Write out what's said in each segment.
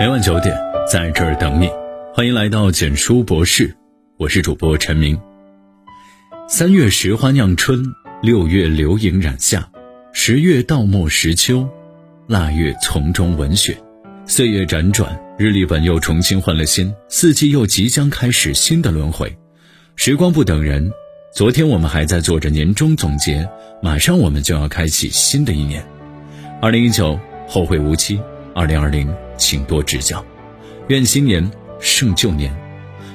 每晚九点，在这儿等你。欢迎来到简书博士，我是主播陈明。三月石花酿春，六月流萤染夏，十月稻末识秋，腊月丛中闻雪。岁月辗转，日历本又重新换了新，四季又即将开始新的轮回。时光不等人，昨天我们还在做着年终总结，马上我们就要开启新的一年。二零一九，后会无期。二零二零，请多指教。愿新年胜旧年。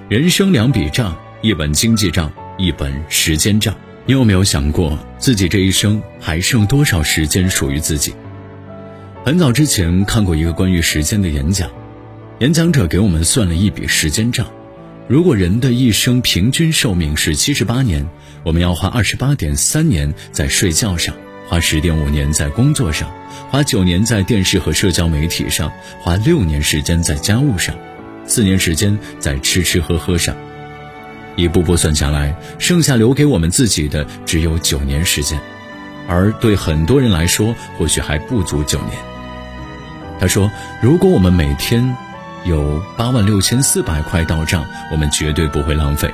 人生两笔账，一本经济账，一本时间账。你有没有想过，自己这一生还剩多少时间属于自己？很早之前看过一个关于时间的演讲，演讲者给我们算了一笔时间账。如果人的一生平均寿命是七十八年，我们要花二十八点三年在睡觉上。花十点五年在工作上，花九年在电视和社交媒体上，花六年时间在家务上，四年时间在吃吃喝喝上，一步步算下来，剩下留给我们自己的只有九年时间，而对很多人来说，或许还不足九年。他说：“如果我们每天有八万六千四百块到账，我们绝对不会浪费；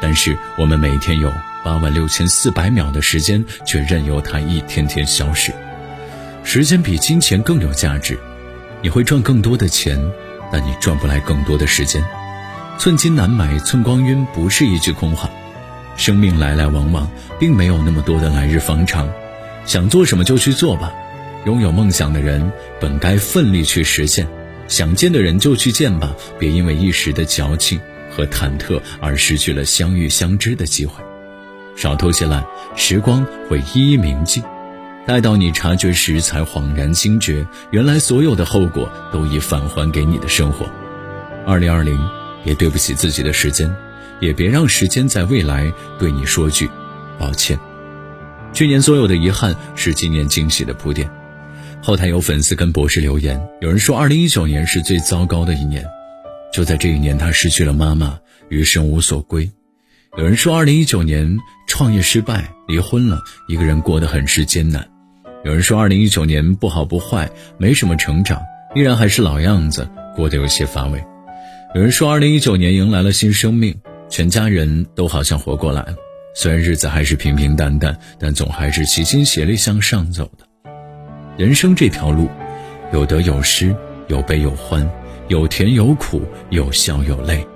但是我们每天有。”八万六千四百秒的时间，却任由它一天天消逝。时间比金钱更有价值，你会赚更多的钱，但你赚不来更多的时间。寸金难买寸光阴不是一句空话。生命来来往往，并没有那么多的来日方长。想做什么就去做吧。拥有梦想的人本该奋力去实现，想见的人就去见吧。别因为一时的矫情和忐忑而失去了相遇相知的机会。少偷些懒，时光会一一铭记。待到你察觉时，才恍然惊觉，原来所有的后果都已返还给你的生活。二零二零，别对不起自己的时间，也别让时间在未来对你说句抱歉。去年所有的遗憾，是今年惊喜的铺垫。后台有粉丝跟博士留言，有人说二零一九年是最糟糕的一年，就在这一年，他失去了妈妈，余生无所归。有人说，二零一九年创业失败，离婚了，一个人过得很是艰难。有人说，二零一九年不好不坏，没什么成长，依然还是老样子，过得有些乏味。有人说，二零一九年迎来了新生命，全家人都好像活过来了。虽然日子还是平平淡淡，但总还是齐心协力向上走的。人生这条路，有得有失，有悲有欢，有甜有苦，有笑有泪。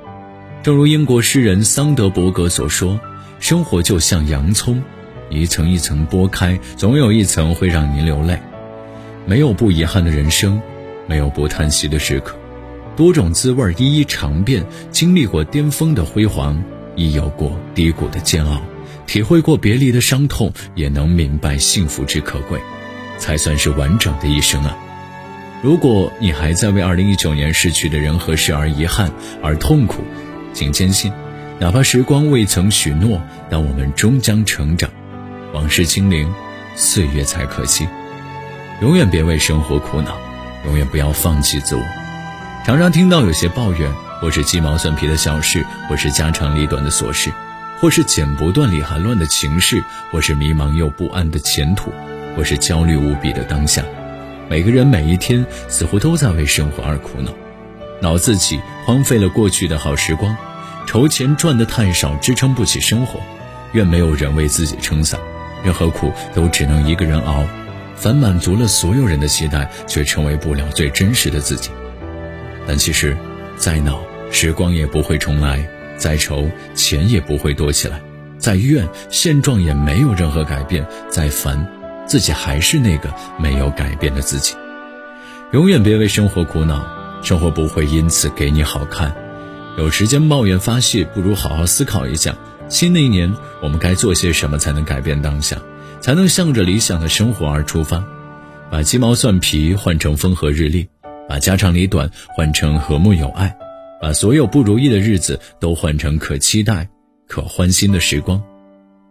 正如英国诗人桑德伯格所说：“生活就像洋葱，一层一层剥开，总有一层会让您流泪。没有不遗憾的人生，没有不叹息的时刻，多种滋味一一尝遍。经历过巅峰的辉煌，亦有过低谷的煎熬，体会过别离的伤痛，也能明白幸福之可贵，才算是完整的一生啊！如果你还在为2019年逝去的人和事而遗憾而痛苦，请坚信，哪怕时光未曾许诺，但我们终将成长。往事清零，岁月才可惜。永远别为生活苦恼，永远不要放弃自我。常常听到有些抱怨，或是鸡毛蒜皮的小事，或是家长里短的琐事，或是剪不断理还乱的情绪，或是迷茫又不安的前途，或是焦虑无比的当下。每个人每一天似乎都在为生活而苦恼。恼自己荒废了过去的好时光，愁钱赚得太少，支撑不起生活。愿没有人为自己撑伞，任何苦都只能一个人熬。凡满足了所有人的期待，却成为不了最真实的自己。但其实，再恼时光也不会重来，再愁钱也不会多起来，再怨现状也没有任何改变，再烦自己还是那个没有改变的自己。永远别为生活苦恼。生活不会因此给你好看，有时间抱怨发泄，不如好好思考一下，新的一年我们该做些什么才能改变当下，才能向着理想的生活而出发，把鸡毛蒜皮换成风和日丽，把家长里短换成和睦友爱，把所有不如意的日子都换成可期待、可欢心的时光。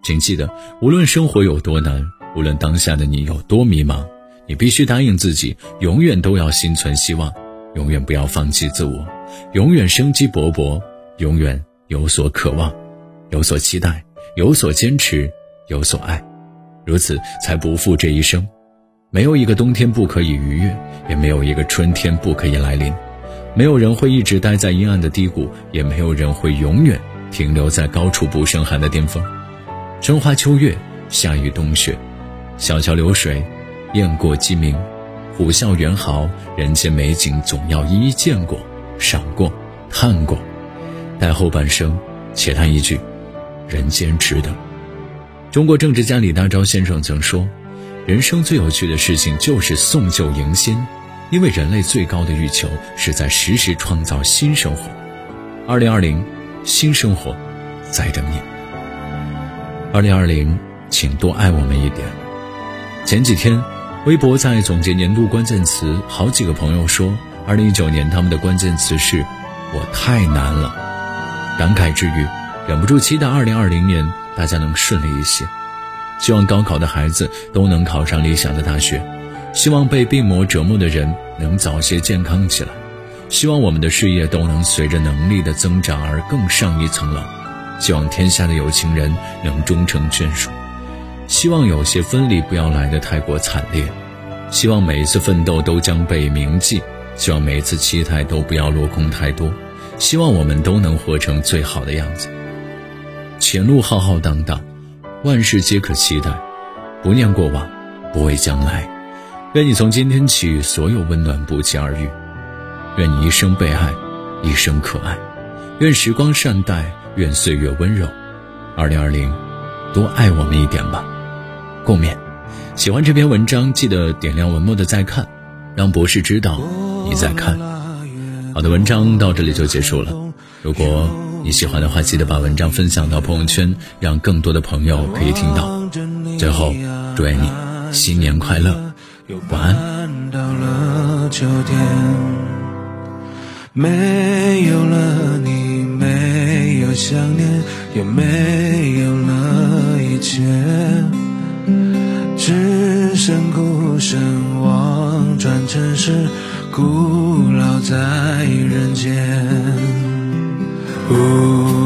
请记得，无论生活有多难，无论当下的你有多迷茫，你必须答应自己，永远都要心存希望。永远不要放弃自我，永远生机勃勃，永远有所渴望，有所期待，有所坚持，有所爱，如此才不负这一生。没有一个冬天不可以逾越，也没有一个春天不可以来临。没有人会一直待在阴暗的低谷，也没有人会永远停留在高处不胜寒的巅峰。春花秋月，夏雨冬雪，小桥流水，雁过鸡鸣，虎啸猿嚎，人间美景总要一一见过、赏过、看过。待后半生，且叹一句：人间值得。中国政治家李大钊先生曾说：“人生最有趣的事情就是送旧迎新。”因为人类最高的欲求是在时时创造新生活。二零二零，新生活在等你。二零二零，请多爱我们一点。前几天，微博在总结年度关键词，好几个朋友说，二零一九年他们的关键词是“我太难了”。感慨之余，忍不住期待二零二零年大家能顺利一些。希望高考的孩子都能考上理想的大学。希望被病魔折磨的人能早些健康起来，希望我们的事业都能随着能力的增长而更上一层楼，希望天下的有情人能终成眷属，希望有些分离不要来得太过惨烈，希望每一次奋斗都将被铭记，希望每一次期待都不要落空太多，希望我们都能活成最好的样子。前路浩浩荡荡，万事皆可期待，不念过往，不畏将来。愿你从今天起，所有温暖不期而遇；愿你一生被爱，一生可爱；愿时光善待，愿岁月温柔。二零二零，多爱我们一点吧。共勉。喜欢这篇文章，记得点亮文末的再看，让博士知道你在看。好的，文章到这里就结束了。如果你喜欢的话，记得把文章分享到朋友圈，让更多的朋友可以听到。最后，祝愿你新年快乐。晚安到了秋天，没有了你，没有想念，也没有了一切，只剩孤身望穿尘世，孤老在人间。曾